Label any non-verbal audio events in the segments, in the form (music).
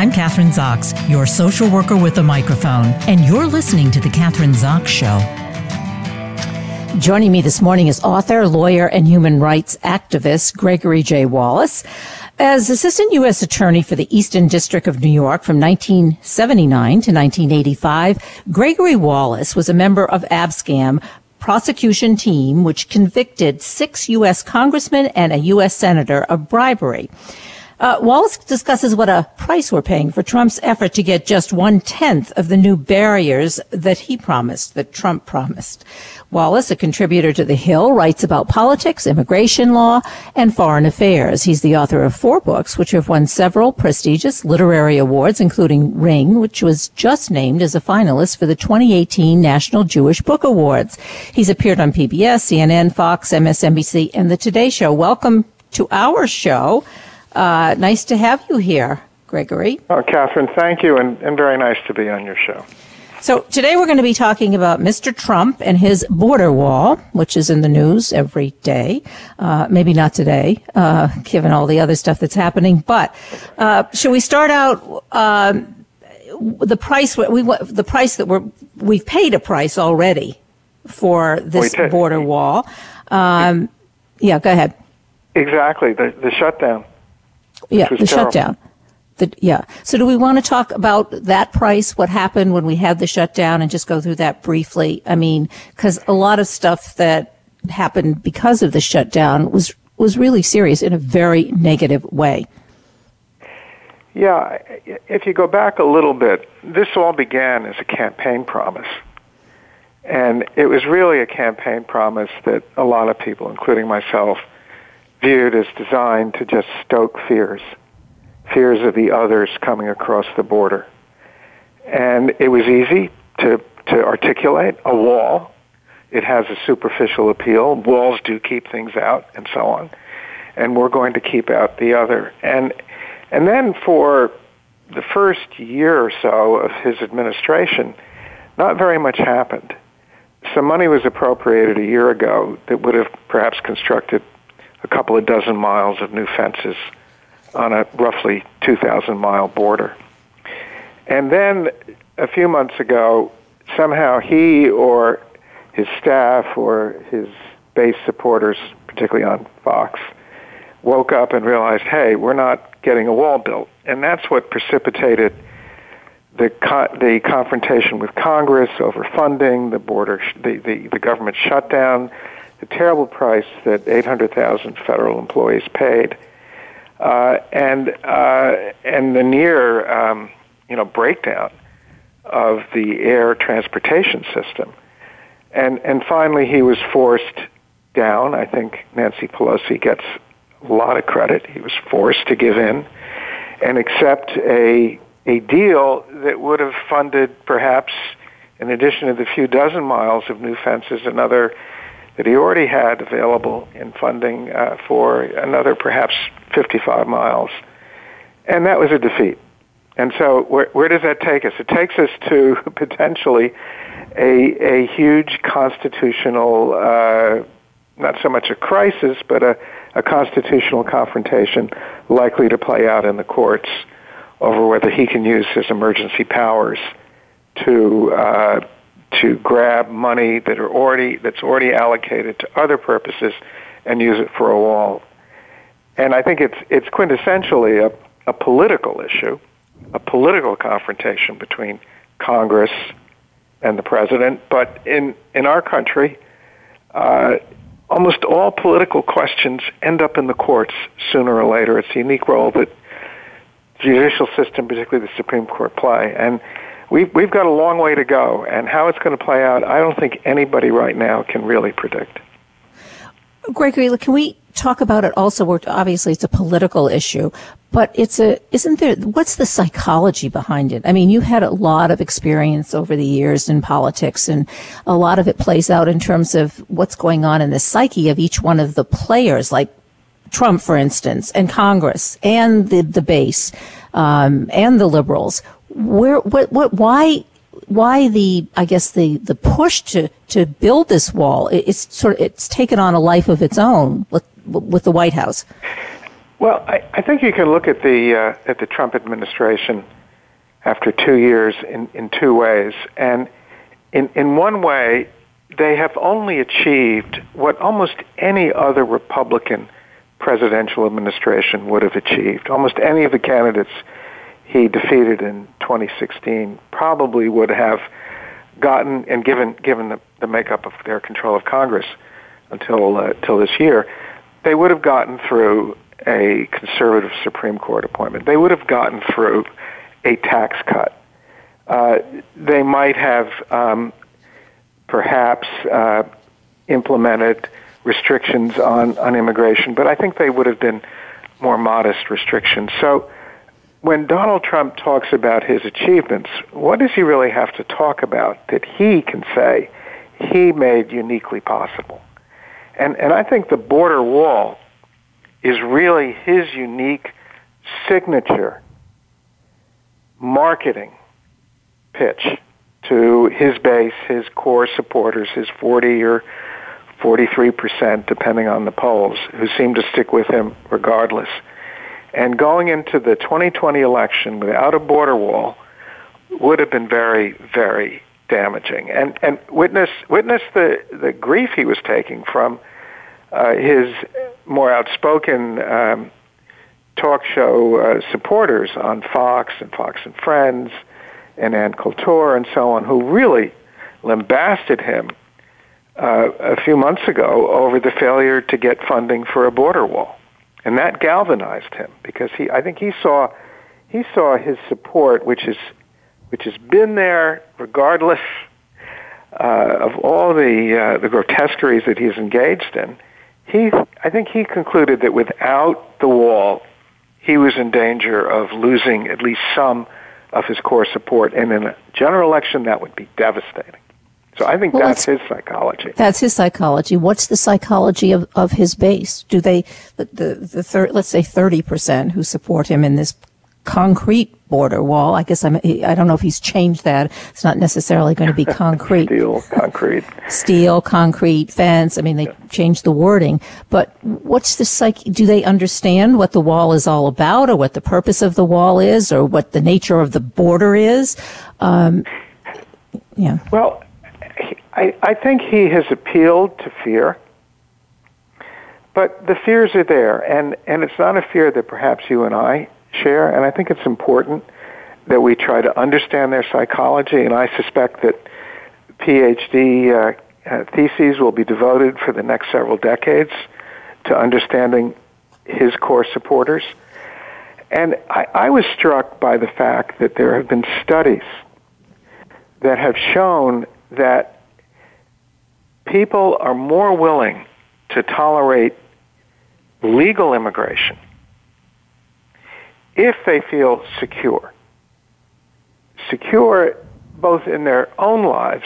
I'm Kathryn Zox, your social worker with a microphone, and you're listening to The Kathryn Zox Show. Joining me this morning is author, lawyer, and human rights activist Gregory J. Wallance. As Assistant U.S. Attorney for the Eastern District of New York from 1979 to 1985, Gregory Wallance was a member of Abscam prosecution team which convicted six U.S. congressmen and a U.S. senator of bribery. Uh, Wallance discusses what a price we're paying for Trump's effort to get just one tenth of the new barriers that he promised, that Trump promised. Wallance, a contributor to The Hill, writes about politics, immigration law, and foreign affairs. He's the author of four books, which have won several prestigious literary awards, including Ring, which was just named as a finalist for the 2018 National Jewish Book Awards. He's appeared on PBS, CNN, Fox, MSNBC, and The Today Show. Welcome to our show. Uh, nice to have you here, Gregory. Oh, Kathryn, thank you, and, and very nice to be on your show. So today we're going to be talking about Mr. Trump and his border wall, which is in the news every day. Uh, maybe not today, uh, given all the other stuff that's happening. But uh, should we start out um, the price? We the price that we're we've paid a price already for this border wall. Um, yeah, go ahead. Exactly the the shutdown yeah, the terrible. shutdown. The, yeah. So do we want to talk about that price, what happened when we had the shutdown and just go through that briefly? I mean, because a lot of stuff that happened because of the shutdown was, was really serious in a very negative way. Yeah, if you go back a little bit, this all began as a campaign promise. And it was really a campaign promise that a lot of people, including myself, viewed as designed to just stoke fears, fears of the others coming across the border. And it was easy to, to articulate a wall. It has a superficial appeal. Walls do keep things out and so on. And we're going to keep out the other. And, and then for the first year or so of his administration, not very much happened. Some money was appropriated a year ago that would have perhaps constructed a couple of dozen miles of new fences on a roughly 2,000 mile border. And then a few months ago, somehow he or his staff or his base supporters, particularly on Fox, woke up and realized, hey, we're not getting a wall built. And that's what precipitated the co- the confrontation with Congress over funding, the border, sh- the, the the government shutdown, the terrible price that 800,000 federal employees paid, uh, and uh, and the near um, you know breakdown of the air transportation system, and and finally he was forced down. I think Nancy Pelosi gets a lot of credit. He was forced to give in and accept a a deal that would have funded perhaps, in addition to the few dozen miles of new fences, another that he already had available in funding uh, for another perhaps 55 miles. And that was a defeat. And so where, where does that take us? It takes us to (laughs) potentially a, a huge constitutional, uh, not so much a crisis, but a, a constitutional confrontation likely to play out in the courts over whether he can use his emergency powers to uh, to grab money that are already that's already allocated to other purposes and use it for a wall. And I think it's it's quintessentially a, a political issue, a political confrontation between Congress and the president. But in in our country, uh, almost all political questions end up in the courts sooner or later. It's a unique role that the judicial system, particularly the Supreme Court, play. And we've we've got a long way to go, and how it's going to play out, I don't think anybody right now can really predict. Gregory, can we talk about it also? Obviously, it's a political issue, but it's a isn't there? What's the psychology behind it? I mean, you had a lot of experience over the years in politics, and a lot of it plays out in terms of what's going on in the psyche of each one of the players, like Trump, for instance, and Congress, and the the base, um, and the liberals where what what why why the I guess the the push to to build this wall it's sort of it's taken on a life of its own with with the White House. Well, I, I think you can look at the uh, at the Trump administration after two years in, in two ways, and in in one way, they have only achieved what almost any other Republican presidential administration would have achieved. Almost any of the candidates he defeated in 2016 probably would have gotten, and given given the, the makeup of their control of Congress until uh, until this year, they would have gotten through a conservative Supreme Court appointment. They would have gotten through a tax cut. Uh, they might have um, perhaps uh, implemented restrictions on, on immigration, but I think they would have been more modest restrictions. So when Donald Trump talks about his achievements, what does he really have to talk about that he can say he made uniquely possible? And, and I think the border wall is really his unique signature marketing pitch to his base, his core supporters, his 40 or 43%, depending on the polls, who seem to stick with him regardless. And going into the 2020 election without a border wall would have been very, very damaging. And and witness witness the the grief he was taking from uh, his more outspoken um, talk show uh, supporters on Fox and Fox and Friends and Ann Coulter and so on, who really lambasted him uh, a few months ago over the failure to get funding for a border wall and that galvanized him because he I think he saw he saw his support which is which has been there regardless uh, of all the uh, the grotesqueries that he's engaged in. He I think he concluded that without the wall he was in danger of losing at least some of his core support. And in a general election that would be devastating so I think well, that's his psychology. That's his psychology. What's the psychology of, of his base? Do they, the, the, the thir- let's say 30% who support him in this concrete border wall. I guess I'm, I don't know if he's changed that. It's not necessarily going to be (laughs) concrete. Steel, concrete. Steel, concrete, fence. I mean, they yeah. changed the wording. But what's the psych, do they understand what the wall is all about or what the purpose of the wall is or what the nature of the border is? Um, yeah. Well, I, I think he has appealed to fear, but the fears are there, and, and it's not a fear that perhaps you and I share, and I think it's important that we try to understand their psychology, and I suspect that PhD uh, uh, theses will be devoted for the next several decades to understanding his core supporters. And I, I was struck by the fact that there have been studies that have shown that people are more willing to tolerate legal immigration if they feel secure. Secure both in their own lives,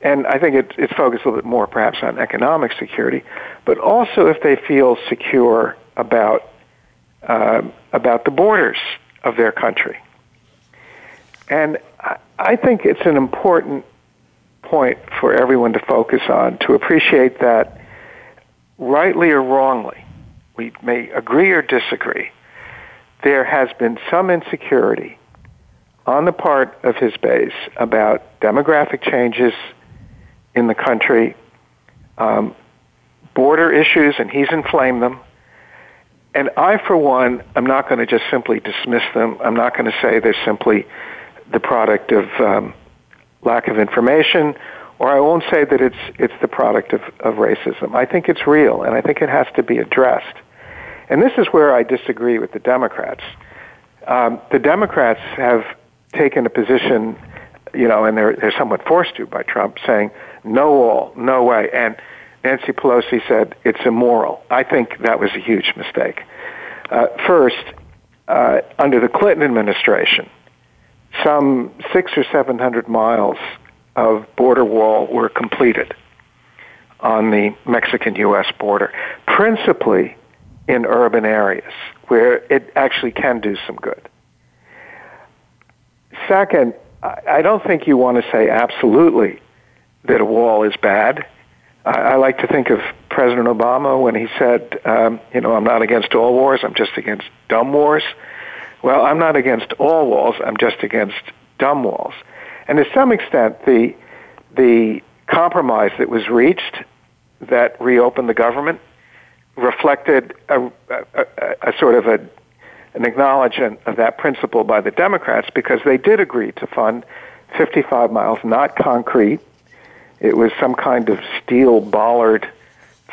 and I think it, it's focused a little bit more perhaps on economic security, but also if they feel secure about uh, about the borders of their country. And I, I think it's an important point for everyone to focus on to appreciate that rightly or wrongly, we may agree or disagree, there has been some insecurity on the part of his base about demographic changes in the country, um, border issues, and he's inflamed them. And I, for one, am not going to just simply dismiss them. I'm not going to say they're simply the product of um, lack of information, or I won't say that it's it's the product of, of racism. I think it's real, and I think it has to be addressed. And this is where I disagree with the Democrats. Um, the Democrats have taken a position, you know, and they're they're somewhat forced to by Trump, saying no wall, no way. And Nancy Pelosi said it's immoral. I think that was a huge mistake. Uh, first, uh, under the Clinton administration, some six or seven hundred miles of border wall were completed on the Mexican-U.S. border, principally in urban areas where it actually can do some good. Second, I don't think you want to say absolutely that a wall is bad. I, I like to think of President Obama when he said, um, you know, I'm not against all wars, I'm just against dumb wars. Well, I'm not against all walls, I'm just against dumb walls. And to some extent, the, the compromise that was reached that reopened the government reflected a, a, a, sort of a, an acknowledgement of that principle by the Democrats because they did agree to fund 55 miles, not concrete. It was some kind of steel bollard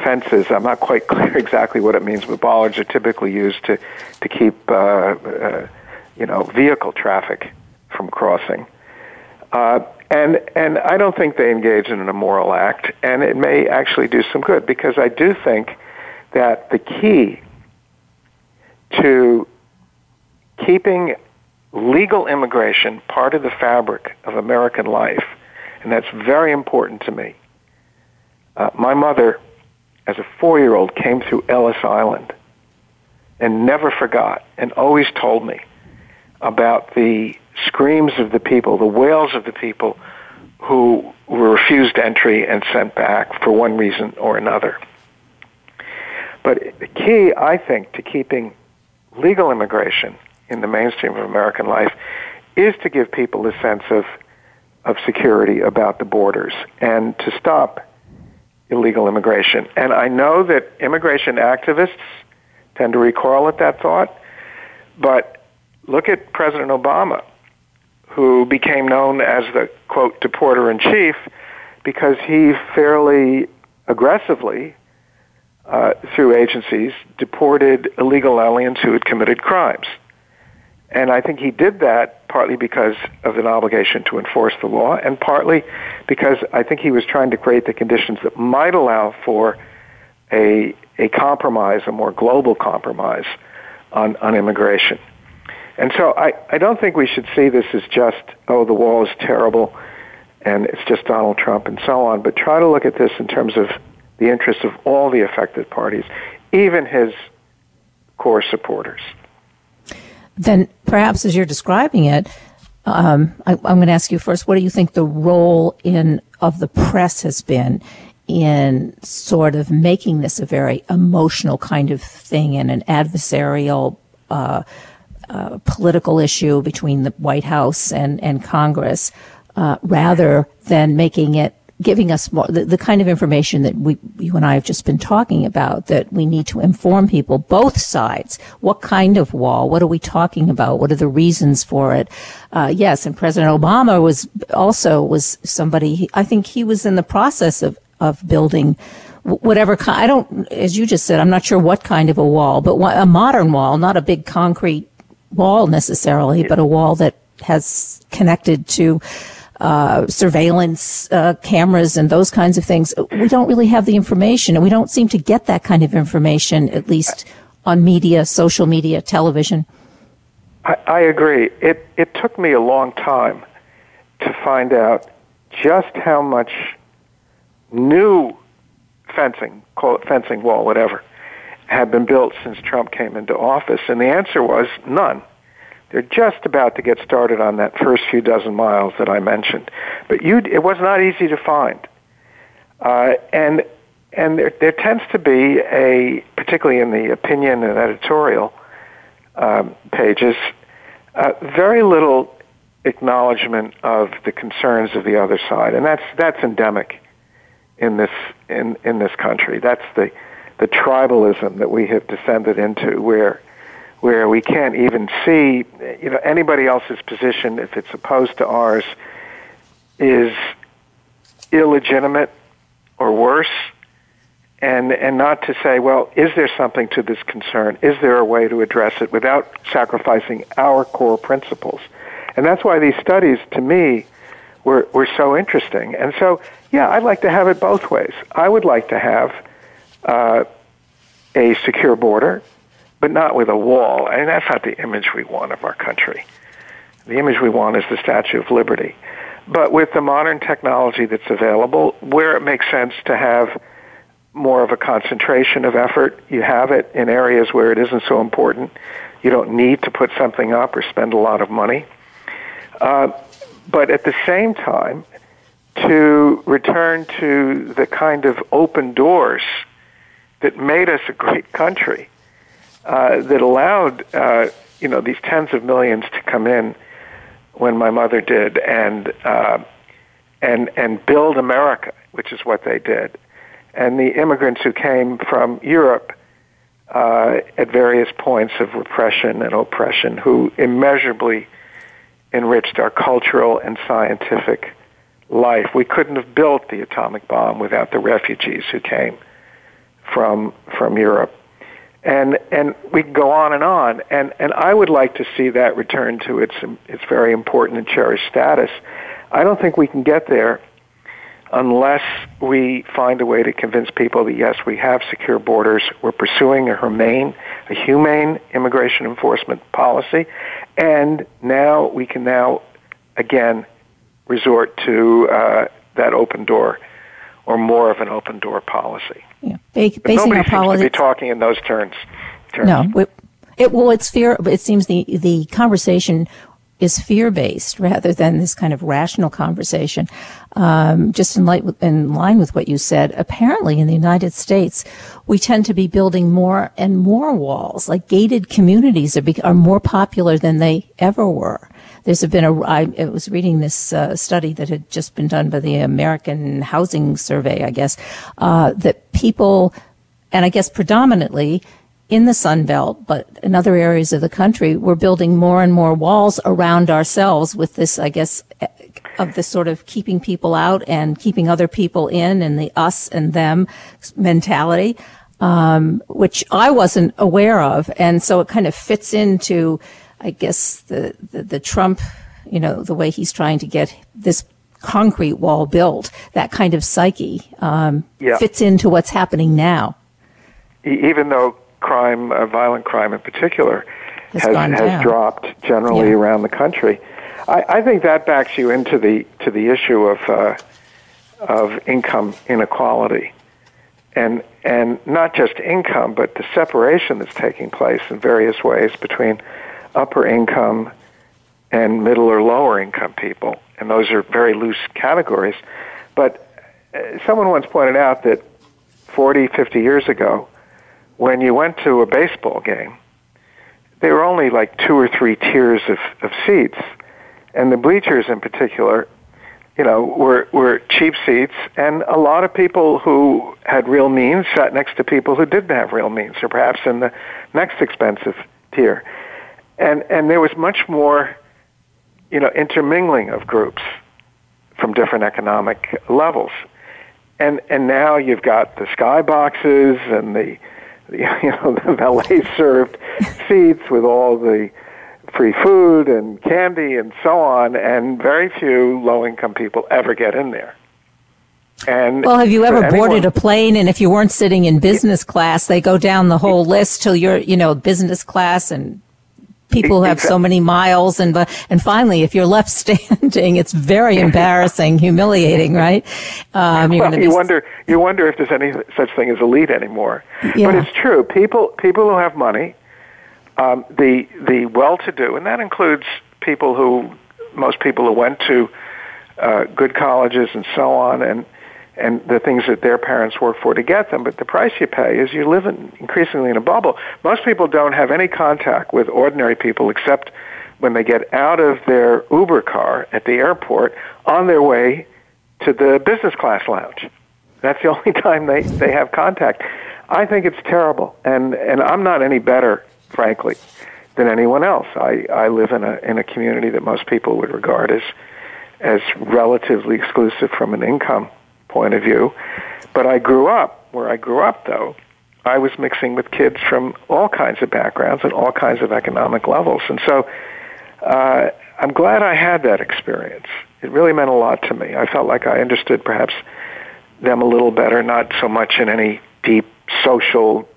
fences. I'm not quite (laughs) clear exactly what it means, but bollards are typically used to to keep uh, uh, you know vehicle traffic from crossing. Uh, and and I don't think they engage in an immoral act, and it may actually do some good because I do think that the key to keeping legal immigration part of the fabric of American life, and that's very important to me. Uh, my mother, as a four-year-old, came through Ellis Island and never forgot, and always told me about the screams of the people, the wails of the people who were refused entry and sent back for one reason or another. But the key, I think, to keeping legal immigration in the mainstream of American life is to give people a sense of, of security about the borders and to stop illegal immigration. And I know that immigration activists tend to recoil at that thought, but look at President Obama who became known as the quote deporter in chief because he fairly aggressively uh, through agencies deported illegal aliens who had committed crimes. And I think he did that partly because of an obligation to enforce the law, and partly because I think he was trying to create the conditions that might allow for a, a compromise, a more global compromise on, on immigration. And so I, I don't think we should see this as just, oh, the wall is terrible and it's just Donald Trump and so on, but try to look at this in terms of the interests of all the affected parties, even his core supporters. Then perhaps as you're describing it, um, I, I'm going to ask you first, what do you think the role in of the press has been in sort of making this a very emotional kind of thing and an adversarial uh, uh, political issue between the White House and, and Congress, uh, rather than making it giving us more the, the, kind of information that we you and I have just been talking about that we need to inform people both sides. What kind of wall? What are we talking about? What are the reasons for it? Uh, yes and President Obama was also was somebody I think he was in the process of of building whatever kind I don't as you just said I'm not sure what kind of a wall but a modern wall not a big concrete wall necessarily, but a wall that has connected to uh, surveillance uh, cameras and those kinds of things. We don't really have the information, and we don't seem to get that kind of information, at least on media, social media, television. I, I agree. It it took me a long time to find out just how much new fencing, call it fencing wall, whatever, had been built since Trump came into office? And the answer was none. They're just about to get started on that first few dozen miles that I mentioned. But you, it was not easy to find. Uh, and and there, there tends to be a, particularly in the opinion and editorial um, pages, uh, very little acknowledgement of the concerns of the other side, and that's that's endemic in this in in this country. That's the the tribalism that we have descended into, where where we can't even see you know anybody else's position if it's opposed to ours is illegitimate or worse. And and not to say well is there something to this concern? Is there a way to address it without sacrificing our core principles? And that's why these studies to me were were so interesting. And so yeah I'd like to have it both ways. I would like to have uh, a secure border, but not with a wall. And that's not the image we want of our country. The image we want is the Statue of Liberty. But with the modern technology that's available, where it makes sense to have more of a concentration of effort, you have it in areas where it isn't so important. You don't need to put something up or spend a lot of money. Uh, but at the same time, to return to the kind of open doors that made us a great country, uh, that allowed uh, you know these tens of millions to come in when my mother did, and uh, and and build America, which is what they did, and the immigrants who came from Europe uh, at various points of repression and oppression, who immeasurably enriched our cultural and scientific life. We couldn't have built the atomic bomb without the refugees who came from from Europe. And and we can go on and on. And and I would like to see that return to its its very important and cherished status. I don't think we can get there unless we find a way to convince people that yes, we have secure borders, we're pursuing a humane, a humane immigration enforcement policy, and now we can now again resort to uh, that open door or more of an open door policy. Yeah, ba- but nobody seems to be talking in those terms. terms. No, it, well, it's fear. It seems the the conversation is fear based rather than this kind of rational conversation. Um, just in, light, in line with what you said, apparently in the United States, we tend to be building more and more walls. Like gated communities are, be, are more popular than they ever were. There's been a, I was reading this uh, study that had just been done by the American Housing Survey, I guess, uh, that people, and I guess predominantly in the Sun Belt, but in other areas of the country, we're building more and more walls around ourselves with this, I guess, of this sort of keeping people out and keeping other people in and the us and them mentality, um, which I wasn't aware of. And so it kind of fits into, I guess, the, the, the Trump, you know, the way he's trying to get this concrete wall built, that kind of psyche um, yeah. fits into what's happening now. Even though crime, uh, violent crime in particular, has, has, has dropped generally yeah. around the country. I, I think that backs you into the to the issue of uh, of income inequality, and and not just income, but the separation that's taking place in various ways between upper income and middle or lower income people, and those are very loose categories. But uh, someone once pointed out that 40, 50 years ago, when you went to a baseball game, there were only like two or three tiers of, of seats, and the bleachers in particular, you know, were were cheap seats, and a lot of people who had real means sat next to people who didn't have real means, or perhaps in the next expensive tier, and and there was much more, you know, intermingling of groups from different economic levels, and and now you've got the skyboxes and the (laughs) you know the valet served (laughs) seats with all the free food and candy and so on, and very few low income people ever get in there. And well, have you ever anyone, boarded a plane and if you weren't sitting in business class, they go down the whole list till you're, you know, business class and people who have so many miles and and finally if you're left (laughs) standing it's very embarrassing humiliating right? Um, well, you wonder you wonder if there's any such thing as elite anymore. Yeah. but it's true. People people who have money um, the the well-to-do and that includes people who most people who went to uh, good colleges and so on and and the things that their parents work for to get them. But the price you pay is you live in, increasingly in a bubble. Most people don't have any contact with ordinary people except when they get out of their Uber car at the airport on their way to the business class lounge. That's the (laughs) only time they, they have contact. I think it's terrible, and, and I'm not any better, frankly, than anyone else. I, I live in a, in a community that most people would regard as, as relatively exclusive from an income point of view. But I grew up where I grew up, though. I was mixing with kids from all kinds of backgrounds and all kinds of economic levels. And so uh, I'm glad I had that experience. It really meant a lot to me. I felt like I understood perhaps them a little better, not so much in any deep social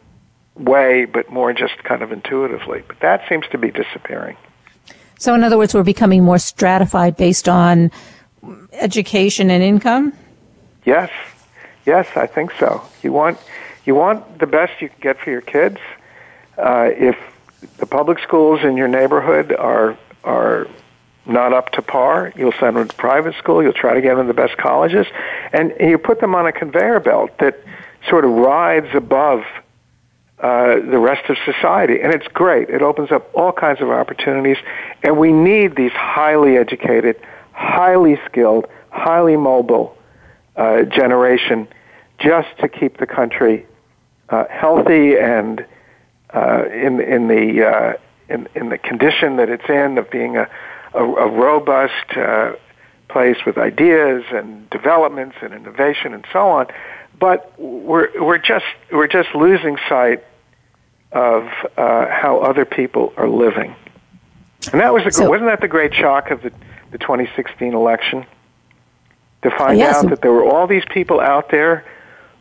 way, but more just kind of intuitively. But that seems to be disappearing. So, in other words, we're becoming more stratified based on education and income? Yes, yes, I think so. You want you want the best you can get for your kids. Uh, if the public schools in your neighborhood are are not up to par, you'll send them to private school, you'll try to get them the best colleges, and you put them on a conveyor belt that sort of rides above uh, the rest of society. And it's great. It opens up all kinds of opportunities, and we need these highly educated, highly skilled, highly mobile uh, generation just to keep the country uh, healthy and uh, in in the uh, in in the condition that it's in of being a a, a robust uh, place with ideas and developments and innovation and so on. But we're we're just we're just losing sight of uh, how other people are living, and that was the so, wasn't that the great shock of the the 2016 election to find yes. out that there were all these people out there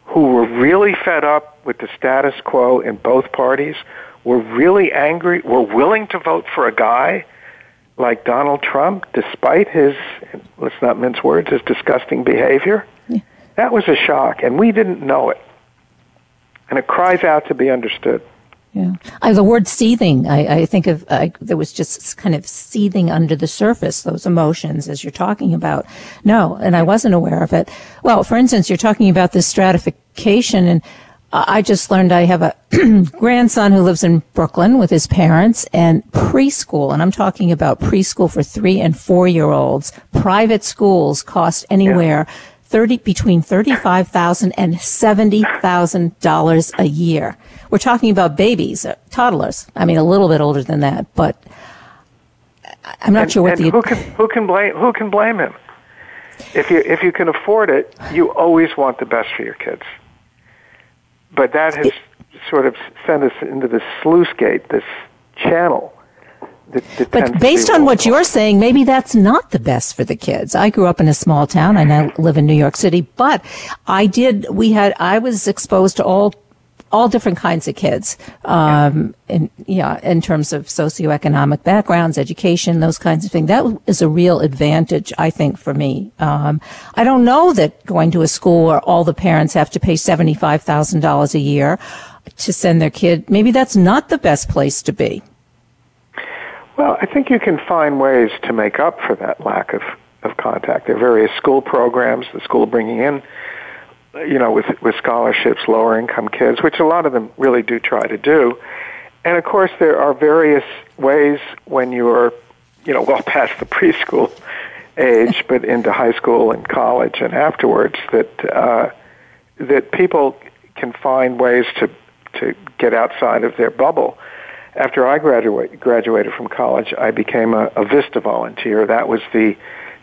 who were really fed up with the status quo in both parties, were really angry, were willing to vote for a guy like Donald Trump, despite his, let's not mince words, his disgusting behavior. Yeah. That was a shock, and we didn't know it. And it cries out to be understood. Yeah, I, the word seething. I, I think of I, there was just kind of seething under the surface. Those emotions, as you're talking about. No, and I wasn't aware of it. Well, for instance, you're talking about this stratification, and I just learned I have a (clears throat) grandson who lives in Brooklyn with his parents and preschool, and I'm talking about preschool for three and four year olds. Private schools cost anywhere. Yeah. 30 between $35,000 and $70,000 a year. We're talking about babies, uh, toddlers. I mean, a little bit older than that, but I'm not and, sure what the who can who can blame who can blame him. If you if you can afford it, you always want the best for your kids. But that has it, sort of sent us into this sluice gate, this channel but based on what you're saying, maybe that's not the best for the kids. I grew up in a small town. I now live in New York City, but I did, we had, I was exposed to all all different kinds of kids, um, in, yeah, in terms of socioeconomic backgrounds, education, those kinds of things. That is a real advantage, I think, for me. Um, I don't know that going to a school where all the parents have to pay $75,000 a year to send their kid, maybe that's not the best place to be. Well, I think you can find ways to make up for that lack of, of contact. There are various school programs, the school bringing in, you know, with, with scholarships, lower income kids, which a lot of them really do try to do. And of course, there are various ways when you're, you know, well past the (laughs) preschool age, but into high school and college and afterwards, that uh, that people can find ways to to get outside of their bubble after I graduate, graduated from college, I became a, a Vista volunteer. That was the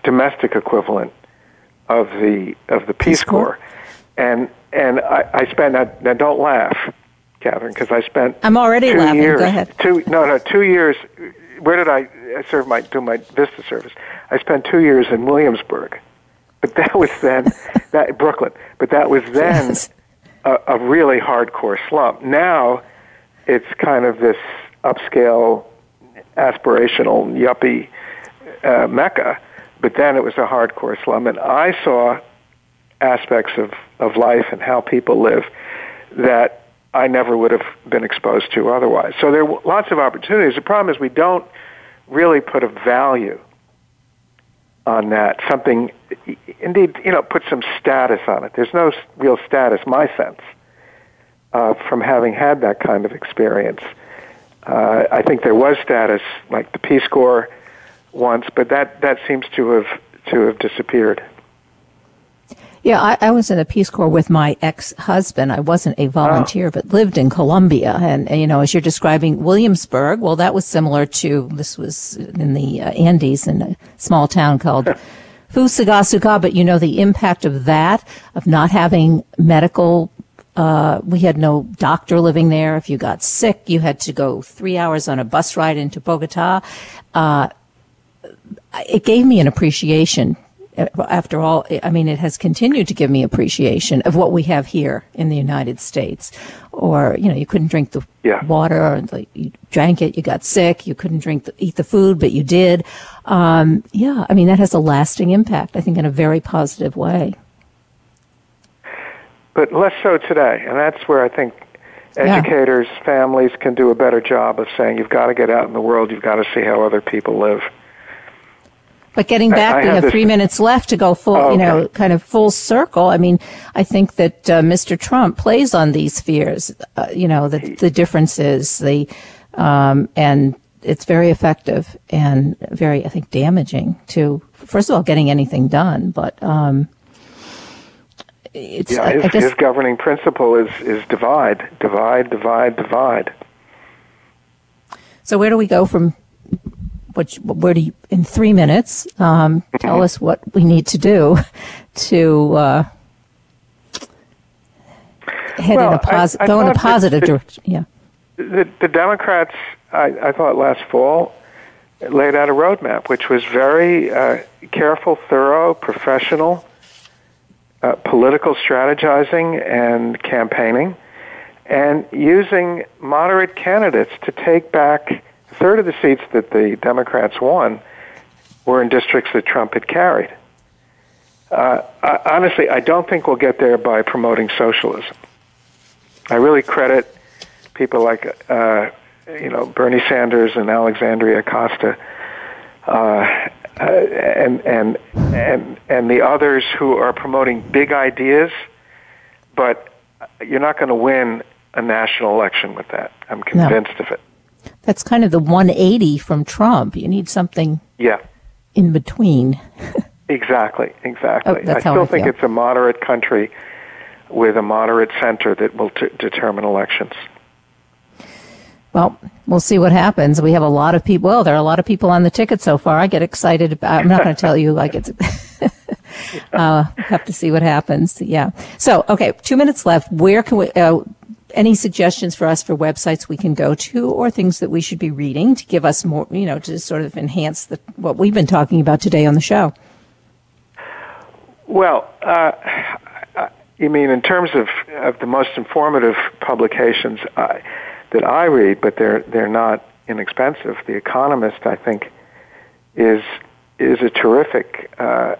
domestic equivalent of the of the Peace, Peace Corps. Corps. and and I, I spent now, now don't laugh, Kathryn, because I spent I'm already two laughing. Years, Go ahead. Two no no two years. Where did I uh, serve my do my Vista service? I spent two years in Williamsburg, but that was then that Brooklyn. But that was then (laughs) yes. a, a really hardcore slump. Now it's kind of this upscale, aspirational, yuppie uh, mecca. But then it was a hardcore slum, and I saw aspects of, of life and how people live that I never would have been exposed to otherwise. So there are lots of opportunities. The problem is we don't really put a value on that. Something, indeed, you know, put some status on it. There's no real status, my sense, uh, from having had that kind of experience. Uh, I think there was status like the Peace Corps once, but that, that seems to have to have disappeared. Yeah, I, I, was in the Peace Corps with my ex-husband. I wasn't a volunteer, oh. but lived in Colombia. And, and, you know, as you're describing Williamsburg, well, that was similar to, this was in the uh, Andes in a small town called (laughs) Fusagasugá. But, you know, the impact of that, of not having medical uh, we had no doctor living there. If you got sick, you had to go three hours on a bus ride into Bogota. Uh, it gave me an appreciation. After all, I mean, it has continued to give me appreciation of what we have here in the United States. Or, you know, you couldn't drink the yeah. water, or like, you drank it, you got sick, you couldn't drink, the, eat the food, but you did. Um, yeah, I mean, that has a lasting impact, I think, in a very positive way but less so today. And that's where I think educators, yeah. families can do a better job of saying you've got to get out in the world, you've got to see how other people live. But getting back, I, I we have, have three minutes left to go full, oh, okay. you know, kind of full circle. I mean, I think that uh, Mr. Trump plays on these fears, uh, you know, the, the differences, the, um, and it's very effective and very, I think, damaging to, first of all, getting anything done, but, um, it's, yeah, his, guess, his governing principle is, is divide, divide, divide, divide. So where do we go from which where do you, in three minutes, um, tell mm-hmm. us what we need to do (laughs) to uh, head well, in a positive, go in a positive direction. Yeah. The, the Democrats, I, I, thought last fall, laid out a roadmap which was very uh, careful, thorough, professional, uh, political strategizing and campaigning, and using moderate candidates to take back a third of the seats that the Democrats won were in districts that Trump had carried. Uh, I, honestly, I don't think we'll get there by promoting socialism. I really credit people like, uh, you know, Bernie Sanders and Alexandria Acosta, uh, uh, and and and and the others who are promoting big ideas, but you're not going to win a national election with that. I'm convinced no. of it. That's kind of the 180 from Trump. You need something yeah. in between. (laughs) exactly, exactly. Oh, I still I think it's a moderate country with a moderate center that will t- determine elections. Well, we'll see what happens. We have a lot of people. Well, there are a lot of people on the ticket so far. I get excited about. I'm not going to tell you like it's. (laughs) uh, have to see what happens. Yeah. So, okay, two minutes left. Where can we? Uh, any suggestions for us for websites we can go to or things that we should be reading to give us more, you know, to sort of enhance the, what we've been talking about today on the show? Well, uh, you mean in terms of, of the most informative publications uh, that I read, but they're they're not inexpensive. The Economist, I think, is is a terrific uh,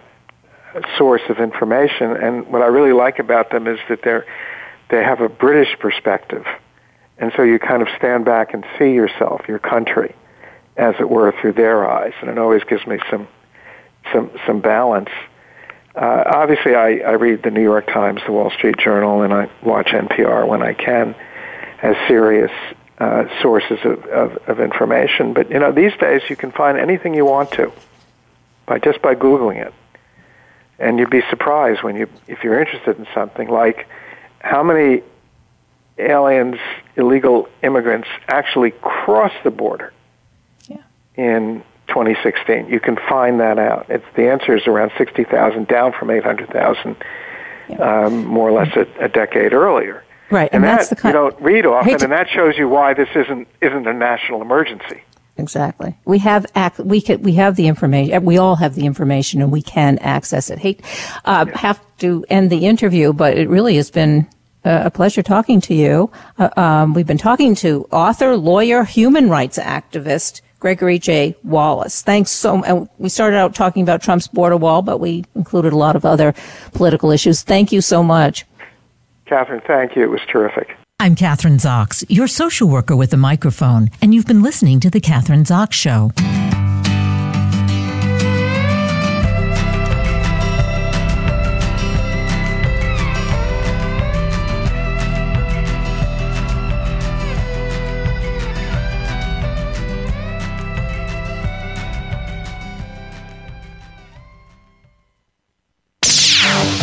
source of information, and what I really like about them is that they're they have a British perspective. And so you kind of stand back and see yourself, your country, as it were, through their eyes. And it always gives me some, some, some balance. Uh, obviously, I, I read the New York Times, the Wall Street Journal, and I watch NPR when I can as serious uh, sources of, of, of information. But, you know, these days you can find anything you want to by just by Googling it. And you'd be surprised when you, if you're interested in something like how many aliens, illegal immigrants, actually crossed the border yeah. in 2016. You can find that out. It's, the answer is around 60,000, down from 800,000, yeah. um, more or less a, a, decade earlier. Right, and, and that's that the kind you don't read often, to, and that shows you why this isn't isn't a national emergency. Exactly. We have ac- we can, we have the information. We all have the information, and we can access it. Hate uh, yeah. have to end the interview, but it really has been a pleasure talking to you. Uh, um, we've been talking to author, lawyer, human rights activist Gregory J. Wallance. Thanks so. much. we started out talking about Trump's border wall, but we included a lot of other political issues. Thank you so much, Kathryn. Thank you. It was terrific. I'm Kathryn Zox, your social worker with a microphone, and you've been listening to the Kathryn Zox Show.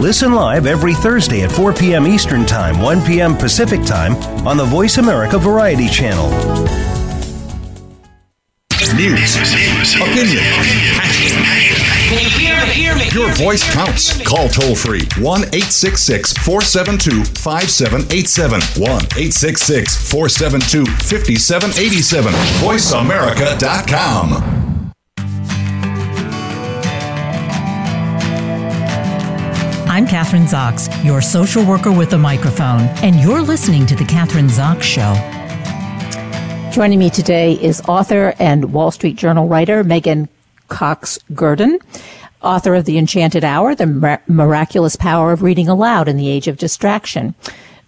Listen live every Thursday at 4 p.m. Eastern Time, 1 p.m. Pacific Time on the Voice America Variety Channel. News, opinion, can you hear me? Your voice counts. Call toll free 1 866 472 5787. 1 866 472 5787. VoiceAmerica.com. I'm Kathryn Zox, your social worker with a microphone, and you're listening to The Kathryn Zox Show. Joining me today is author and Wall Street Journal writer Meghan Cox Gurdon, author of The Enchanted Hour, The Miraculous Power of Reading Aloud in the Age of Distraction.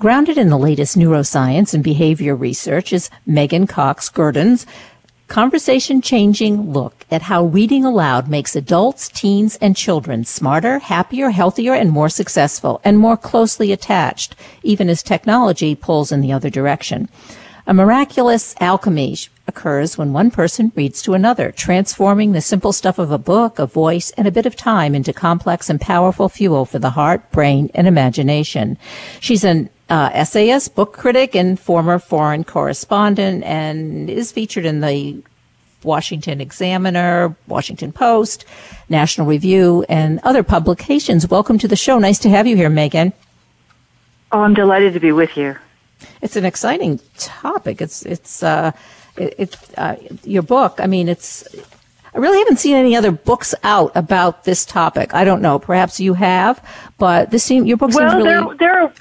Grounded in the latest neuroscience and behavior research is Meghan Cox Gurdon's conversation changing look at how reading aloud makes adults, teens, and children smarter, happier, healthier, and more successful, and more closely attached, even as technology pulls in the other direction. A miraculous alchemy occurs when one person reads to another, transforming the simple stuff of a book, a voice, and a bit of time into complex and powerful fuel for the heart, brain, and imagination. She's an uh, essayist, book critic, and former foreign correspondent, and is featured in the Washington Examiner, Washington Post, National Review, and other publications. Welcome to the show. Nice to have you here, Meghan. Oh, I'm delighted to be with you. It's an exciting topic. It's it's uh, it, it's uh, your book. I mean, it's. I really haven't seen any other books out about this topic. I don't know. Perhaps you have, but this seem your book well, seems really. Well, there, there are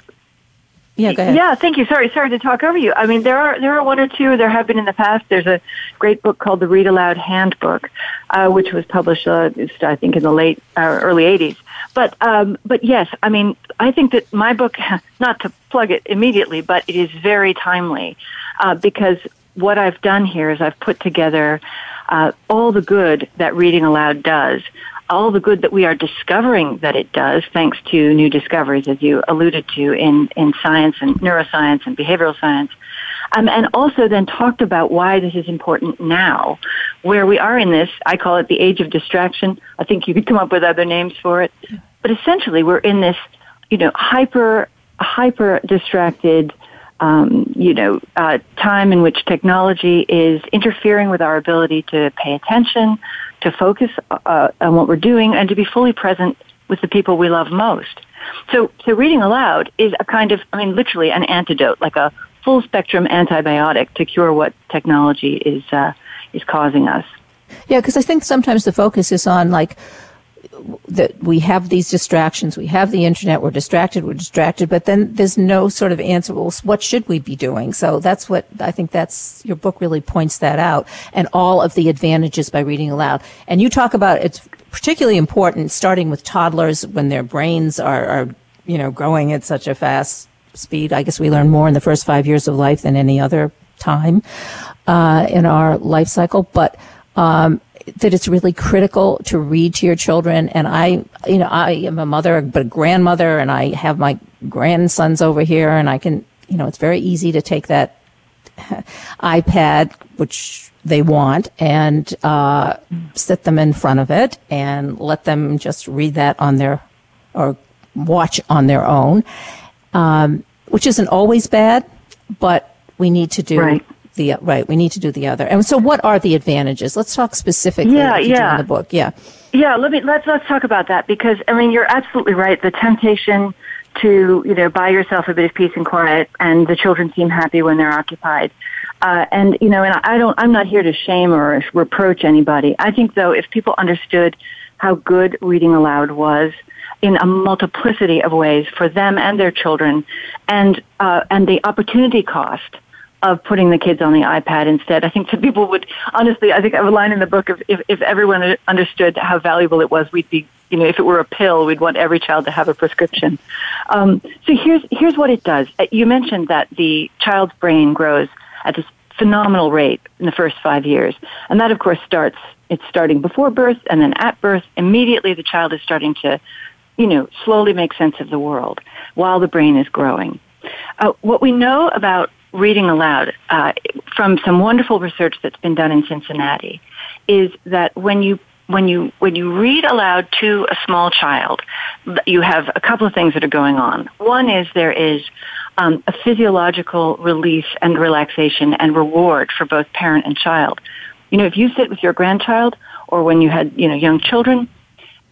yeah, go ahead. Yeah, thank you. Sorry, sorry to talk over you. I mean, there are there are one or two. There have been in the past. There's a great book called the Read Aloud Handbook, uh, which was published, uh, I think, in the late uh, early '80s. But um, but yes, I mean, I think that my book, (laughs) not to plug it immediately, but it is very timely uh, because what I've done here is I've put together uh, all the good that reading aloud does all the good that we are discovering that it does, thanks to new discoveries, as you alluded to in, in science and neuroscience and behavioral science. Um, and also then talked about why this is important now, where we are in this, I call it the age of distraction. I think you could come up with other names for it. But essentially, we're in this, you know, hyper, hyper distracted, um, you know, uh, time in which technology is interfering with our ability to pay attention, to focus uh, on what we're doing, and to be fully present with the people we love most. So, so reading aloud is a kind of, I mean, literally an antidote, like a full spectrum antibiotic to cure what technology is uh, is causing us. Yeah, because I think sometimes the focus is on like that we have these distractions. We have the internet. We're distracted. We're distracted. But then there's no sort of answer. Well, what should we be doing? So that's what I think that's your book really points that out and all of the advantages by reading aloud. And you talk about it's particularly important starting with toddlers when their brains are, are you know, growing at such a fast speed. I guess we learn more in the first five years of life than any other time uh, in our life cycle. But um, that it's really critical to read to your children. And I, you know, I am a mother, but a grandmother, and I have my grandsons over here, and I can, you know, it's very easy to take that (laughs) iPad, which they want, and uh, sit them in front of it and let them just read that on their or watch on their own, um, which isn't always bad, but we need to do right the right. We need to do the other. And so, what are the advantages? Let's talk specifically. Yeah, yeah. In the book, yeah, yeah. Let me let's let's talk about that because I mean you're absolutely right. The temptation to you know buy yourself a bit of peace and quiet, and the children seem happy when they're occupied. Uh, and you know, and I don't. I'm not here to shame or reproach anybody. I think though, if people understood how good reading aloud was in a multiplicity of ways for them and their children, and uh, and the opportunity cost of putting the kids on the iPad instead. I think some people would, honestly, I think I have a line in the book of if, if everyone understood how valuable it was, we'd be, you know, if it were a pill, we'd want every child to have a prescription. Um, so here's, here's what it does. Uh, you mentioned that the child's brain grows at this phenomenal rate in the first five years. And that, of course, starts, it's starting before birth and then at birth. Immediately the child is starting to, you know, slowly make sense of the world while the brain is growing. Uh, what we know about reading aloud uh, from some wonderful research that's been done in Cincinnati is that when you when you when you read aloud to a small child, you have a couple of things that are going on. One is there is um, a physiological release and relaxation and reward for both parent and child. You know, if you sit with your grandchild or when you had you know young children,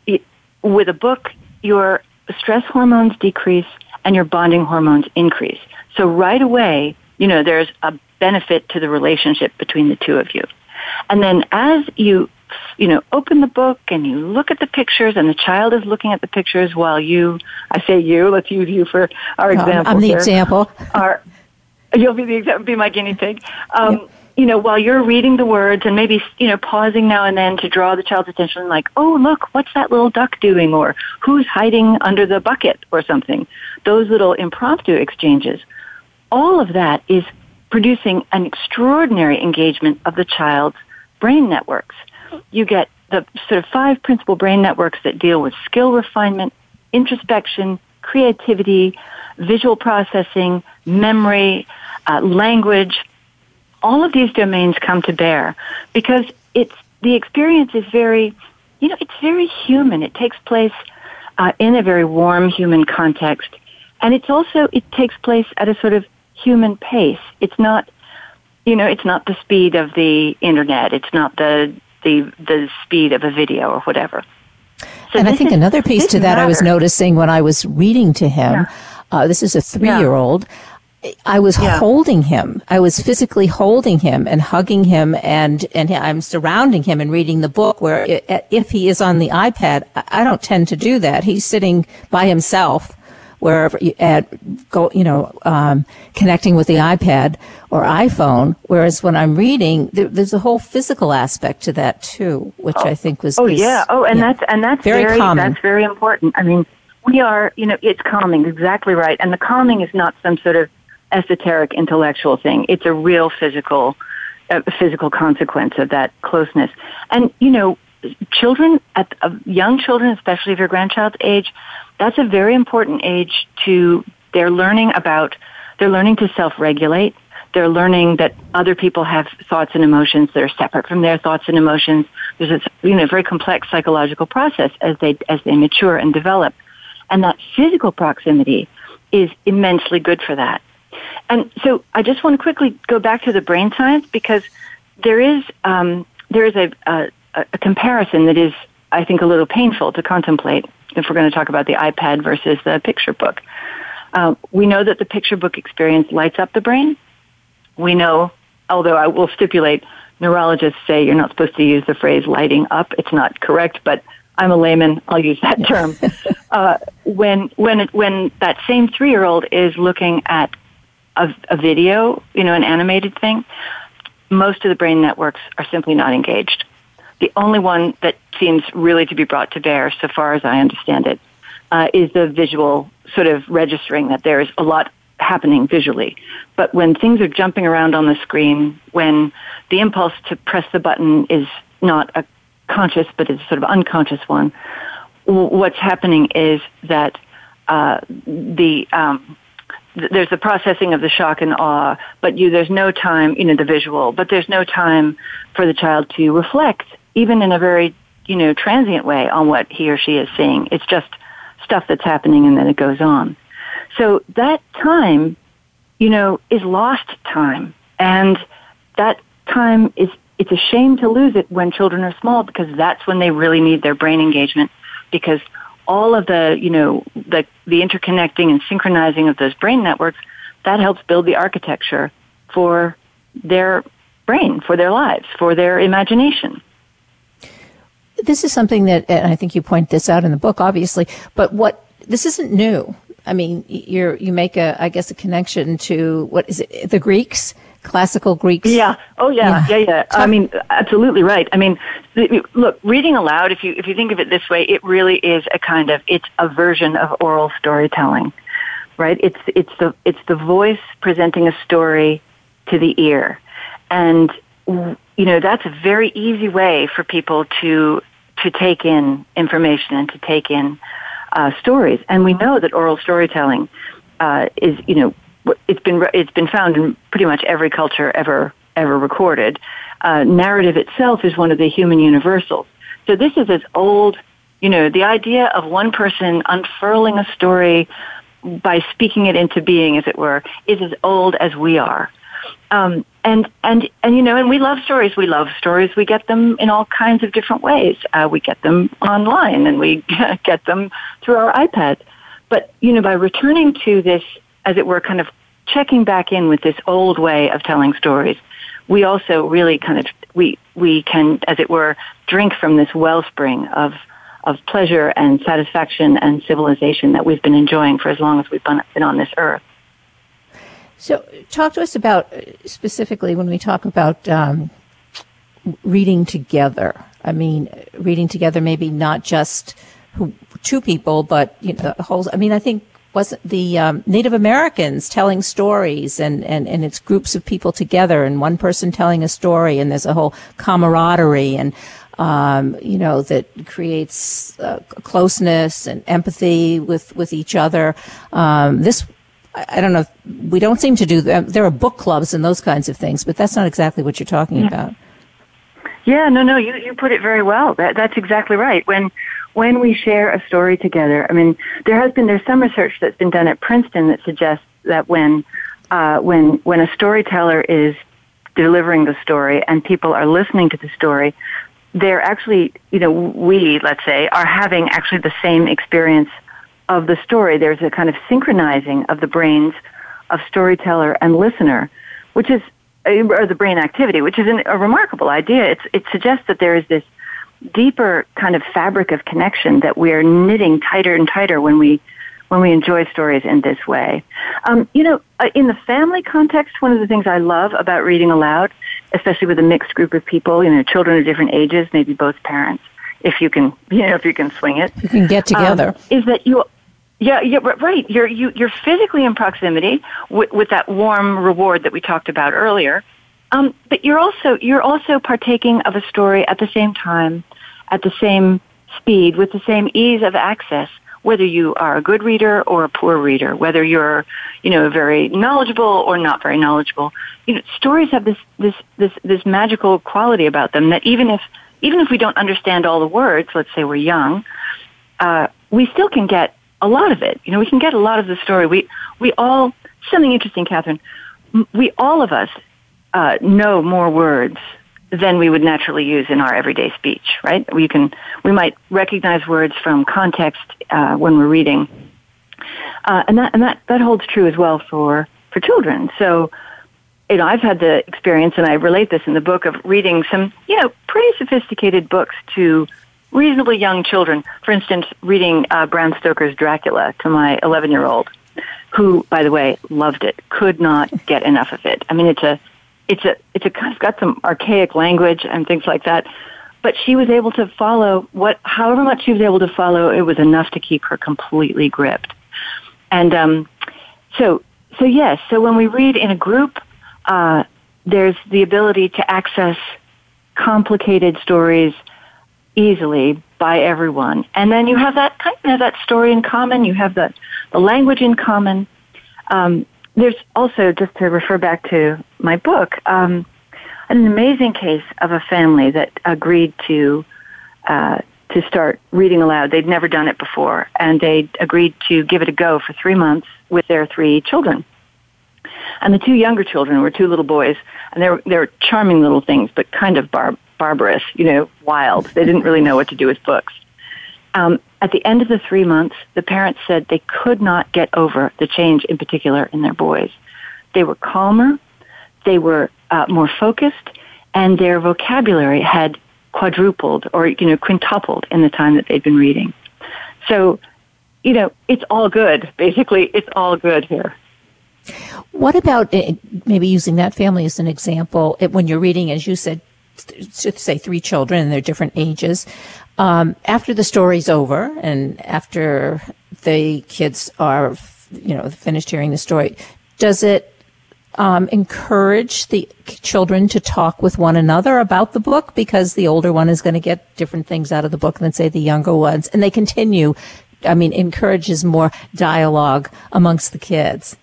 it, with a book, your stress hormones decrease and your bonding hormones increase. So right away, you know, there's a benefit to the relationship between the two of you. And then as you, you know, open the book and you look at the pictures and the child is looking at the pictures while you, I say you, let's use you for our example. I'm the here, example. (laughs) Are, you'll be the example, be my guinea pig. Um, yep you know, while you're reading the words and maybe, you know, pausing now and then to draw the child's attention, like, oh, look, what's that little duck doing? Or who's hiding under the bucket or something. Those little impromptu exchanges. All of that is producing an extraordinary engagement of the child's brain networks. You get the sort of five principal brain networks that deal with skill refinement, introspection, creativity, visual processing, memory, uh, language, all of these domains come to bear because it's the experience is very, you know, it's very human. It takes place uh, in a very warm human context, and it's also it takes place at a sort of human pace. It's not, you know, it's not the speed of the internet. It's not the the the speed of a video or whatever. So and I think is, another piece to that. I was noticing when I was reading to him. Yeah. Uh, this is a three-year-old. Yeah I was yeah. holding him. I was physically holding him and hugging him and, and I'm surrounding him and reading the book where if he is on the iPad, I don't tend to do that. He's sitting by himself wherever you at go, you know, um, connecting with the iPad or iPhone. Whereas when I'm reading, there, there's a whole physical aspect to that too, which oh. I think was. Oh yeah. Oh, and yeah. that's, and that's very, very common. That's very important. I mean, we are, you know, it's calming, exactly right. And the calming is not some sort of esoteric intellectual thing. It's a real physical, uh, physical consequence of that closeness. And you know, children at uh, young children, especially if your grandchild's age, that's a very important age to. They're learning about. They're learning to self-regulate. They're learning that other people have thoughts and emotions that are separate from their thoughts and emotions. There's a you know very complex psychological process as they as they mature and develop, and that physical proximity is immensely good for that. And so I just want to quickly go back to the brain science because there is um, there is a, a, a comparison that is, I think, a little painful to contemplate if we're going to talk about the iPad versus the picture book. Uh, we know that the picture book experience lights up the brain. We know, although I will stipulate, neurologists say you're not supposed to use the phrase lighting up. It's not correct, but I'm a layman. I'll use that term. (laughs) uh, when when it, when that same three year old is looking at a, a video, you know, an animated thing, most of the brain networks are simply not engaged. The only one that seems really to be brought to bear, so far as I understand it, uh, is the visual sort of registering that there is a lot happening visually. But when things are jumping around on the screen, when the impulse to press the button is not a conscious but is a sort of unconscious one, what's happening is that uh, the um, there's the processing of the shock and awe, but you, there's no time, you know, the visual, but there's no time for the child to reflect, even in a very, you know, transient way on what he or she is seeing. It's just stuff that's happening and then it goes on. So that time, you know, is lost time. And that time is, it's a shame to lose it when children are small because that's when they really need their brain engagement because all of the, you know, the, the interconnecting and synchronizing of those brain networks, that helps build the architecture for their brain, for their lives, for their imagination. This is something that, and I think you point this out in the book, obviously, but what, this isn't new. I mean, you you make a, I guess, a connection to what is it, the Greeks classical Greeks. Yeah. Oh, yeah. Yeah. Yeah. yeah. I mean, absolutely right. I mean, look, reading aloud. If you if you think of it this way, it really is a kind of it's a version of oral storytelling, right? It's it's the it's the voice presenting a story to the ear, and you know that's a very easy way for people to to take in information and to take in uh, stories. And we know that oral storytelling uh, is you know it's been it's been found in pretty much every culture ever ever recorded. Uh, narrative itself is one of the human universals. So this is as old, you know, the idea of one person unfurling a story by speaking it into being, as it were, is as old as we are. Um, and and and you know, and we love stories. We love stories. We get them in all kinds of different ways. Uh, we get them online, and we (laughs) get them through our iPad. But you know, by returning to this, as it were, kind of checking back in with this old way of telling stories, we also really kind of we we can, as it were, drink from this wellspring of of pleasure and satisfaction and civilization that we've been enjoying for as long as we've been on this earth. So, talk to us about specifically when we talk about um, reading together. I mean, reading together, maybe not just who, two people, but you know, whole. I mean, I think wasn't the um, Native Americans telling stories and, and, and it's groups of people together and one person telling a story and there's a whole camaraderie and um, you know that creates uh, closeness and empathy with with each other. Um, this I don't know. We don't seem to do that. There are book clubs and those kinds of things, but that's not exactly what you're talking about. Yeah, no, no, you, you put it very well. That, that's exactly right. When when we share a story together, I mean, there has been there's some research that's been done at Princeton that suggests that when uh, when when a storyteller is delivering the story and people are listening to the story, they're actually, you know, we let's say are having actually the same experience of the story. There's a kind of synchronizing of the brains of storyteller and listener, which is or the brain activity, which is an, a remarkable idea. It's, it suggests that there is this deeper kind of fabric of connection that we are knitting tighter and tighter when we when we enjoy stories in this way. Um, you know, uh, in the family context, one of the things I love about reading aloud, especially with a mixed group of people, you know, children of different ages, maybe both parents, if you can, (laughs) you know, if you can swing it, you can get together, um, is that you yeah, yeah, right. You're you, you're physically in proximity with, with that warm reward that we talked about earlier, um, but you're also you're also partaking of a story at the same time, at the same speed, with the same ease of access. Whether you are a good reader or a poor reader, whether you're you know very knowledgeable or not very knowledgeable, you know stories have this this this this magical quality about them that even if even if we don't understand all the words, let's say we're young, uh, we still can get a lot of it. You know, we can get a lot of the story. We we all something interesting, Kathryn. We all of us uh, know more words than we would naturally use in our everyday speech, right? We can we might recognize words from context uh, when we're reading, uh, and that and that that holds true as well for for children. So. You know, I've had the experience, and I relate this in the book of reading some, you know, pretty sophisticated books to reasonably young children. For instance, reading uh, Bram Stoker's Dracula to my 11 year old, who, by the way, loved it, could not get enough of it. I mean, it's a, it's a, it's a kind of got some archaic language and things like that. But she was able to follow what, however much she was able to follow, it was enough to keep her completely gripped. And um, so, so yes. So when we read in a group, uh, there's the ability to access complicated stories easily by everyone. And then you have that kind of that story in common. You have the, the language in common. Um, there's also, just to refer back to my book, um, an amazing case of a family that agreed to uh, to start reading aloud. They'd never done it before, and they agreed to give it a go for three months with their three children. And the two younger children were two little boys, and they were they were charming little things, but kind of bar- barbarous, you know, wild. They didn't really know what to do with books. Um, at the end of the three months, the parents said they could not get over the change in particular in their boys. They were calmer, they were uh, more focused, and their vocabulary had quadrupled or, you know, quintupled in the time that they'd been reading. So, you know, it's all good. Basically, it's all good here. What about eh, maybe using that family as an example? When you're reading, as you said, say three children and they're different ages. Um, after the story's over and after the kids are, you know, finished hearing the story, does it um, encourage the children to talk with one another about the book because the older one is going to get different things out of the book than say the younger ones, and they continue. I mean, encourages more dialogue amongst the kids.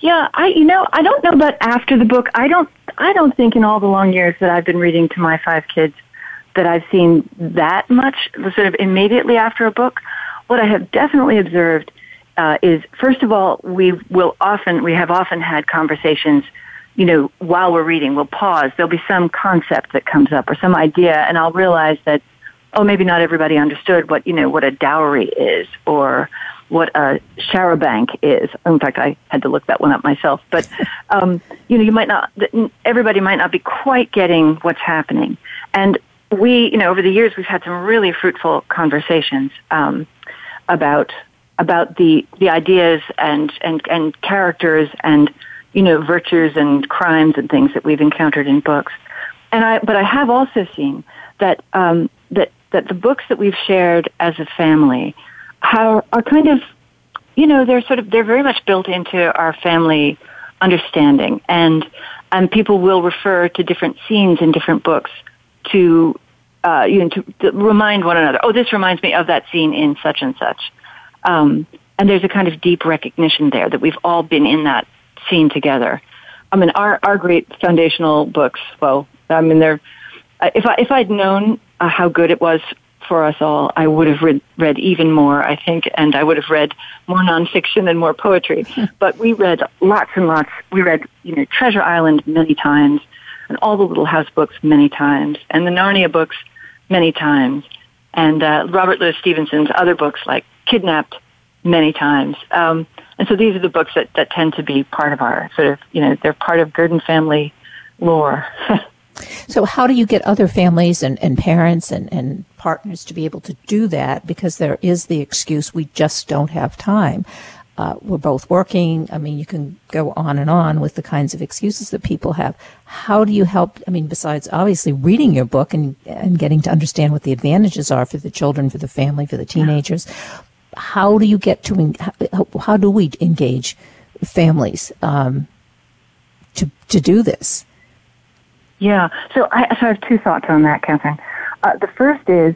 Yeah, I you know I don't know about after the book. I don't I don't think in all the long years that I've been reading to my five kids that I've seen that much sort of immediately after a book. What I have definitely observed uh, is first of all, we will often, we have often had conversations, you know, while we're reading. We'll pause. There'll be some concept that comes up or some idea, and I'll realize that, oh, maybe not everybody understood what, you know, what a dowry is or what a charabanc is. In fact, I had to look that one up myself. But (laughs) um, you know, you might not. Everybody might not be quite getting what's happening. And we, you know, over the years, we've had some really fruitful conversations um, about about the the ideas and and and characters and you know virtues and crimes and things that we've encountered in books. And I, but I have also seen that um, that that the books that we've shared as a family how are kind of, you know, they're sort of they're very much built into our family understanding, and and people will refer to different scenes in different books to, uh, you know, to, to remind one another. Oh, this reminds me of that scene in such and such, um, and there's a kind of deep recognition there that we've all been in that scene together. I mean, our our great foundational books. Well, I mean, they're if I if I'd known uh, how good it was for us all, I would have read, read even more, I think, and I would have read more nonfiction and more poetry. (laughs) but we read lots and lots. We read, you know, Treasure Island many times, and all the Little House books many times, and the Narnia books many times, and uh, Robert Louis Stevenson's other books like Kidnapped many times. Um, and so these are the books that, that tend to be part of our sort of, you know, they're part of Gurdon family lore. (laughs) So, how do you get other families and, and parents and, and partners to be able to do that? Because there is the excuse we just don't have time. Uh, we're both working. I mean, you can go on and on with the kinds of excuses that people have. How do you help? I mean, besides obviously reading your book and, and getting to understand what the advantages are for the children, for the family, for the teenagers, how do you get to, how, how do we engage families um, to, to do this? Yeah. So I, so I have two thoughts on that, Kathryn. Uh, the first is,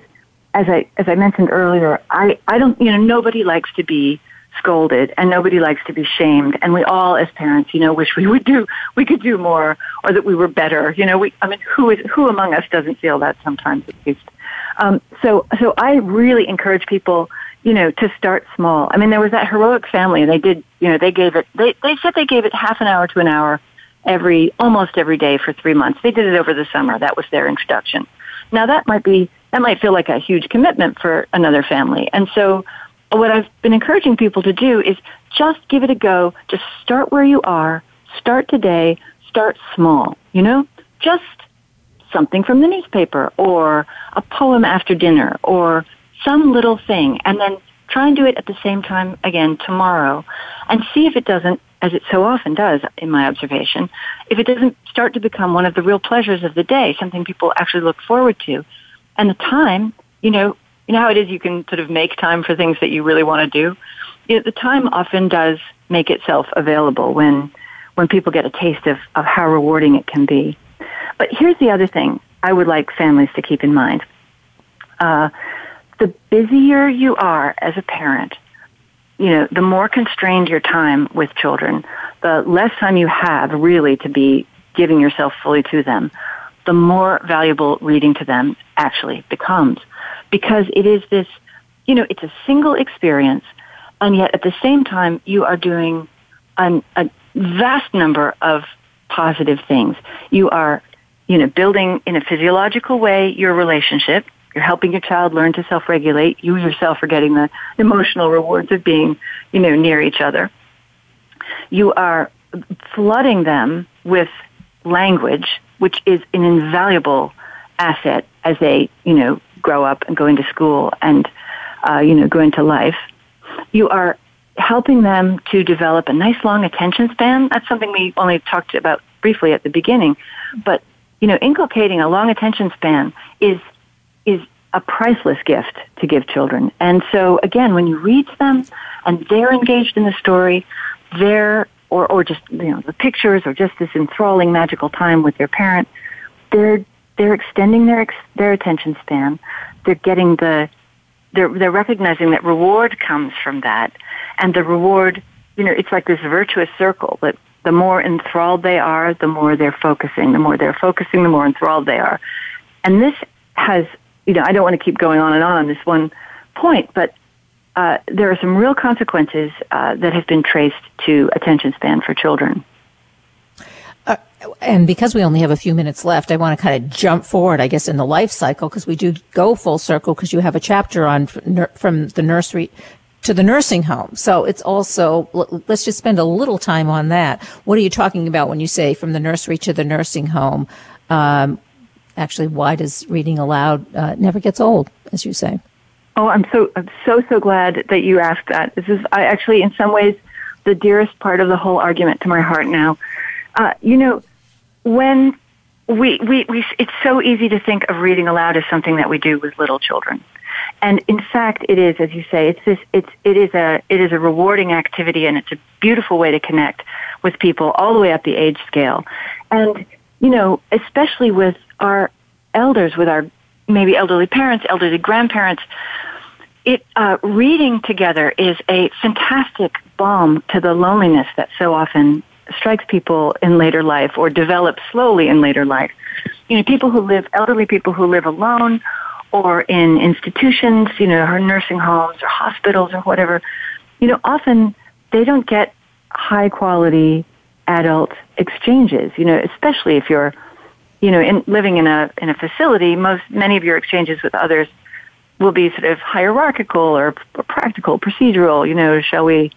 as I as I mentioned earlier, I I don't you know nobody likes to be scolded and nobody likes to be shamed. And we all as parents you know wish we would do we could do more or that we were better. You know we i mean who is who among us doesn't feel that sometimes at least? Um, so so i really encourage people you know to start small. I mean there was that heroic family. And they did you know they gave it they they said they gave it half an hour to an hour every almost every day for three months. They did it over the summer. That was their introduction. Now that might be that might feel like a huge commitment for another family. And so what I've been encouraging people to do is just give it a go. Just start where you are. Start today. Start small. You know, just something from the newspaper or a poem after dinner or some little thing and then try and do it at the same time again tomorrow and see if it doesn't as it so often does in my observation, if it doesn't start to become one of the real pleasures of the day, something people actually look forward to. And the time, you know, you know how it is you can sort of make time for things that you really want to do? You know, the time often does make itself available when when people get a taste of, of how rewarding it can be. But here's the other thing I would like families to keep in mind. Uh, the busier you are as a parent, you know, the more constrained your time with children, the less time you have really to be giving yourself fully to them, the more valuable reading to them actually becomes. Because it is this, you know, it's a single experience, and yet at the same time, you are doing an, a vast number of positive things. You are, you know, building in a physiological way your relationship you're helping your child learn to self-regulate. You yourself are getting the emotional rewards of being, you know, near each other. You are flooding them with language, which is an invaluable asset as they, you know, grow up and go into school and, uh, you know, go into life. You are helping them to develop a nice long attention span. That's something we only talked about briefly at the beginning, but you know, inculcating a long attention span is is a priceless gift to give children. And so again, when you read them and they're engaged in the story, they're or, or just you know the pictures or just this enthralling magical time with their parent, they're they're extending their their attention span. They're getting the they're they're recognizing that reward comes from that, and the reward you know it's like this virtuous circle that the more enthralled they are, the more they're focusing. The more they're focusing, the more enthralled they are, and this has you know, I don't want to keep going on and on on this one point, but uh, there are some real consequences uh, that have been traced to attention span for children. Uh, and because we only have a few minutes left, I want to kind of jump forward, I guess, in the life cycle because we do go full circle because you have a chapter on from the nursery to the nursing home. So it's also, let's just spend a little time on that. What are you talking about when you say from the nursery to the nursing home? Um, actually, why does reading aloud uh, never gets old, as you say? Oh, I'm so I'm so so glad that you asked that. This is I actually, in some ways, the dearest part of the whole argument to my heart now. Uh, you know, when we, we we it's so easy to think of reading aloud as something that we do with little children, and in fact, it is, as you say, it's this it's it is a it is a rewarding activity, and it's a beautiful way to connect with people all the way up the age scale, and you know, especially with our elders, with our maybe elderly parents, elderly grandparents, it uh, reading together is a fantastic balm to the loneliness that so often strikes people in later life or develops slowly in later life. You know, people who live, elderly people who live alone or in institutions, you know, or nursing homes or hospitals or whatever, you know, often they don't get high quality adult exchanges, you know, especially if you're you know, in living in a in a facility, most many of your exchanges with others will be sort of hierarchical or, or practical, procedural. You know, shall we,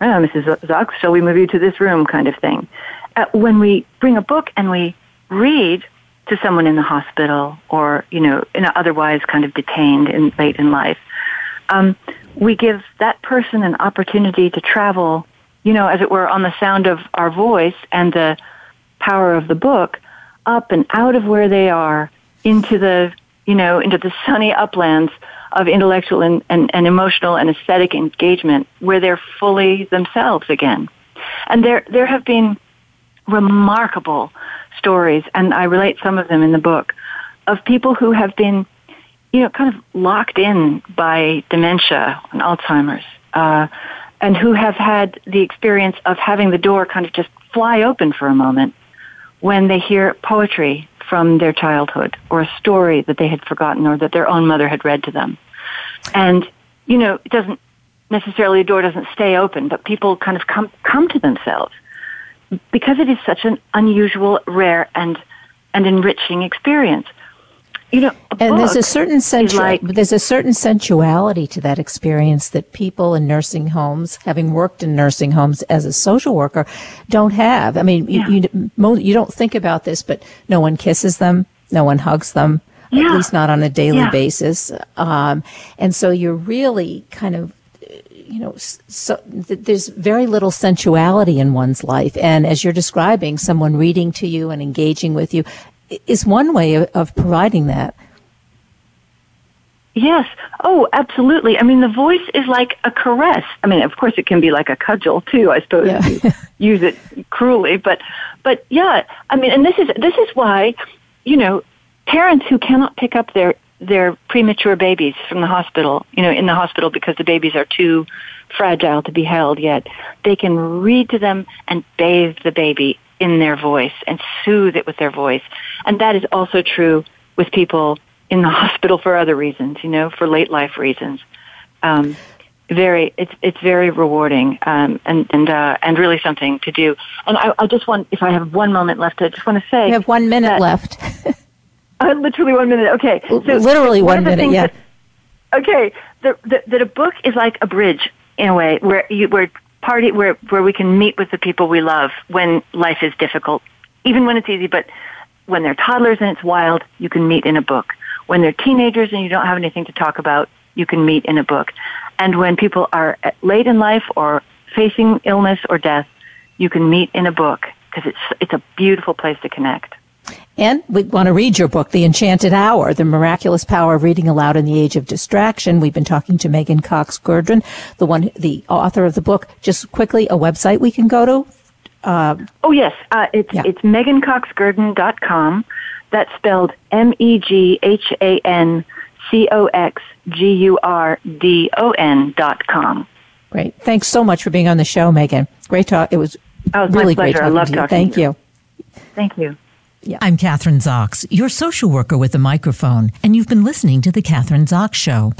oh, Mrs. Zox, shall we move you to this room, kind of thing. Uh, when we bring a book and we read to someone in the hospital or you know, in otherwise kind of detained in late in life, um, we give that person an opportunity to travel, you know, as it were, on the sound of our voice and the power of the book up and out of where they are into the, you know, into the sunny uplands of intellectual and, and, and emotional and aesthetic engagement where they're fully themselves again. And there, there have been remarkable stories, and I relate some of them in the book, of people who have been, you know, kind of locked in by dementia and Alzheimer's, uh, and who have had the experience of having the door kind of just fly open for a moment when they hear poetry from their childhood or a story that they had forgotten or that their own mother had read to them. And, you know, it doesn't necessarily, a door doesn't stay open, but people kind of come, come to themselves because it is such an unusual, rare, and, and enriching experience you know, and there's a certain sensual, like, there's a certain sensuality to that experience that people in nursing homes, having worked in nursing homes as a social worker, don't have. I mean, yeah. you, you, you don't think about this, but no one kisses them, no one hugs them, yeah. at least not on a daily yeah. basis. Um, and so you're really kind of you know, so there's very little sensuality in one's life. And as you're describing, someone reading to you and engaging with you, is one way of, of providing that. Yes. Oh, absolutely. I mean, the voice is like a caress. I mean, of course, it can be like a cudgel too. I suppose yeah. you (laughs) use it cruelly, but but yeah. I mean, and this is this is why, you know, parents who cannot pick up their their premature babies from the hospital, you know, in the hospital because the babies are too fragile to be held yet, they can read to them and bathe the baby in their voice and soothe it with their voice. And that is also true with people in the (laughs) hospital for other reasons, you know, for late life reasons. Um, very, it's it's very rewarding um, and and uh, and really something to do. And I, I just want, if I have one moment left, I just want to say you have one minute left. (laughs) (laughs) uh, literally one minute. Okay, so literally one, one minute. Yeah. That, okay, that the, a book is like a bridge in a way where you where party where where we can meet with the people we love when life is difficult, even when it's easy. But when they're toddlers and it's wild, you can meet in a book. When they're teenagers and you don't have anything to talk about, you can meet in a book. And when people are late in life or facing illness or death, you can meet in a book because it's it's a beautiful place to connect. And we want to read your book, The Enchanted Hour, The Miraculous Power of Reading Aloud in the Age of Distraction. We've been talking to Meghan Cox Gurdon, the one, the author of the book. Just quickly, a website we can go to. Uh, oh yes, uh, it's yeah. it's meghancoxgurdon.com. That's spelled M E G H A N C O X G U R D O N dot com. Great. Thanks so much for being on the show, Meghan. Great talk. It was, oh, it was really great talking I love to you. Talking Thank to you. Thank you. Yeah. I'm Kathryn Zox, your social worker with a microphone, and you've been listening to The Kathryn Zox Show.